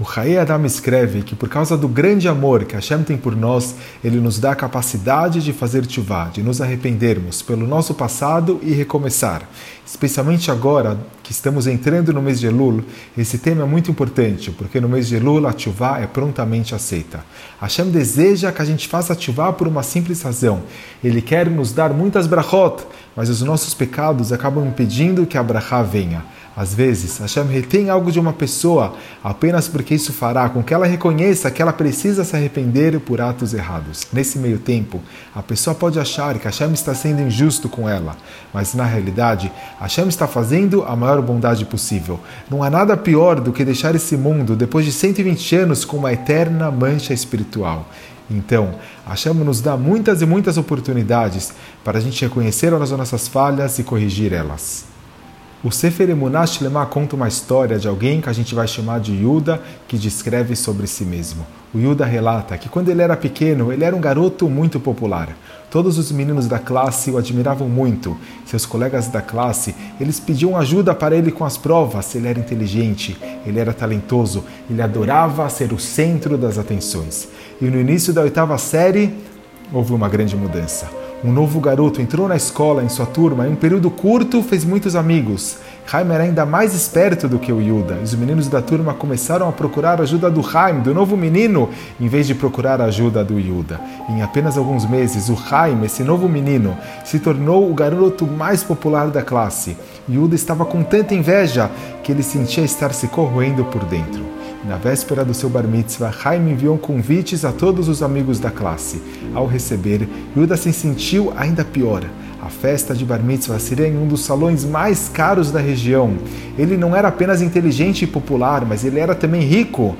O Raí Adam escreve que por causa do grande amor que Hashem tem por nós, ele nos dá a capacidade de fazer tchuvá, de nos arrependermos pelo nosso passado e recomeçar. Especialmente agora que estamos entrando no mês de Elul, esse tema é muito importante, porque no mês de Elul a tchuvá é prontamente aceita. Hashem deseja que a gente faça tchuvá por uma simples razão. Ele quer nos dar muitas brachot, mas os nossos pecados acabam impedindo que a brachá venha. Às vezes, Hashem retém algo de uma pessoa apenas porque isso fará com que ela reconheça que ela precisa se arrepender por atos errados. Nesse meio tempo, a pessoa pode achar que Hashem está sendo injusto com ela, mas na realidade, Hashem está fazendo a maior bondade possível. Não há nada pior do que deixar esse mundo depois de 120 anos com uma eterna mancha espiritual. Então, Hashem nos dá muitas e muitas oportunidades para a gente reconhecer as nossas falhas e corrigir elas. O Sefer Emunah Shlema conta uma história de alguém que a gente vai chamar de Yuda, que descreve sobre si mesmo. O Yuda relata que quando ele era pequeno, ele era um garoto muito popular. Todos os meninos da classe o admiravam muito. Seus colegas da classe, eles pediam ajuda para ele com as provas. Ele era inteligente, ele era talentoso, ele adorava ser o centro das atenções. E no início da oitava série, houve uma grande mudança. Um novo garoto entrou na escola em sua turma e, em um período curto, fez muitos amigos. Haim era ainda mais esperto do que o Yuda. Os meninos da turma começaram a procurar a ajuda do Haim, do novo menino, em vez de procurar a ajuda do Yuda. Em apenas alguns meses, o Haim, esse novo menino, se tornou o garoto mais popular da classe. Yuda estava com tanta inveja que ele sentia estar se corroendo por dentro. Na véspera do seu bar mitzvah, Haim enviou convites a todos os amigos da classe. Ao receber, Yuda se sentiu ainda pior. A festa de bar mitzvah seria em um dos salões mais caros da região. Ele não era apenas inteligente e popular, mas ele era também rico.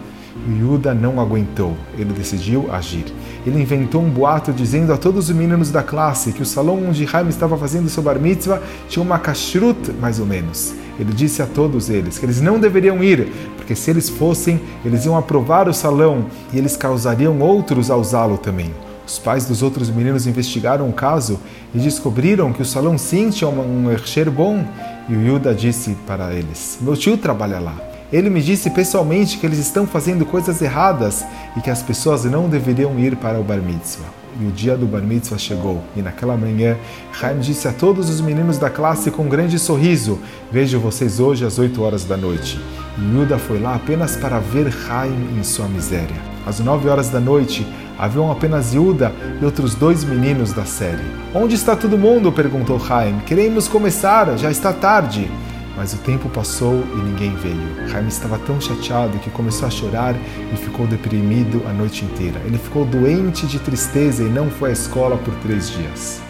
Yuda não aguentou. Ele decidiu agir. Ele inventou um boato dizendo a todos os meninos da classe que o salão onde Haim estava fazendo seu bar mitzvah tinha uma kashrut, mais ou menos. Ele disse a todos eles que eles não deveriam ir, porque se eles fossem, eles iam aprovar o salão e eles causariam outros a usá-lo também. Os pais dos outros meninos investigaram o caso e descobriram que o salão sim tinha um ercher bom. E o Yuda disse para eles: Meu tio trabalha lá. Ele me disse pessoalmente que eles estão fazendo coisas erradas e que as pessoas não deveriam ir para o bar mitzvah e o dia do Bar Mitzvah chegou. E naquela manhã, Haim disse a todos os meninos da classe com um grande sorriso: Vejo vocês hoje às 8 horas da noite. Yuda foi lá apenas para ver Haim em sua miséria. Às 9 horas da noite, haviam apenas Yuda e outros dois meninos da série. Onde está todo mundo? perguntou Haim. Queremos começar, já está tarde. Mas o tempo passou e ninguém veio. Jaime estava tão chateado que começou a chorar e ficou deprimido a noite inteira. Ele ficou doente de tristeza e não foi à escola por três dias.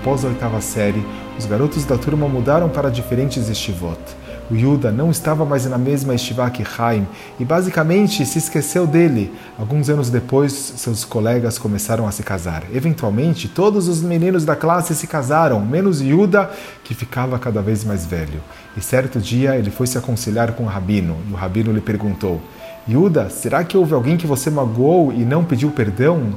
Após a oitava série, os garotos da turma mudaram para diferentes estivot. O Yuda não estava mais na mesma estivá que Haim e basicamente se esqueceu dele. Alguns anos depois, seus colegas começaram a se casar. Eventualmente, todos os meninos da classe se casaram, menos Yuda, que ficava cada vez mais velho. E certo dia ele foi se aconselhar com o rabino e o rabino lhe perguntou: Yuda, será que houve alguém que você magoou e não pediu perdão?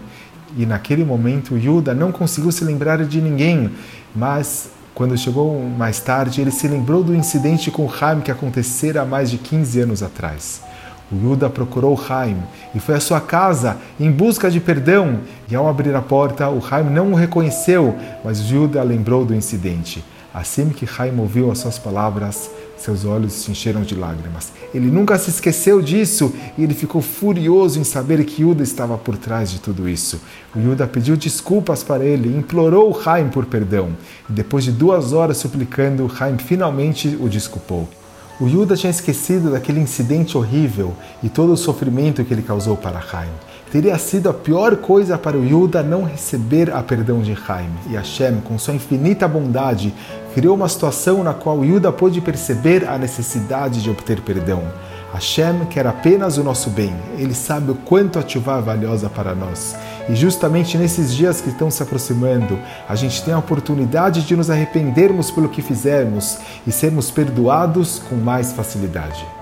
E naquele momento, Yuda não conseguiu se lembrar de ninguém, mas quando chegou mais tarde, ele se lembrou do incidente com Haim que acontecera há mais de 15 anos atrás. O Yuda procurou Haim e foi à sua casa em busca de perdão. E ao abrir a porta, o Haim não o reconheceu, mas o Yuda lembrou do incidente. Assim que Haim ouviu as suas palavras, seus olhos se encheram de lágrimas. Ele nunca se esqueceu disso e ele ficou furioso em saber que Yuda estava por trás de tudo isso. O Yuda pediu desculpas para ele, implorou Haim por perdão. E depois de duas horas suplicando, Haim finalmente o desculpou. O Yuda tinha esquecido daquele incidente horrível e todo o sofrimento que ele causou para Haim. Teria sido a pior coisa para o Yuda não receber a perdão de Haim. E Hashem, com sua infinita bondade, criou uma situação na qual Yuda pôde perceber a necessidade de obter perdão. Hashem quer apenas o nosso bem, ele sabe o quanto a chuva é valiosa para nós. E justamente nesses dias que estão se aproximando, a gente tem a oportunidade de nos arrependermos pelo que fizemos e sermos perdoados com mais facilidade.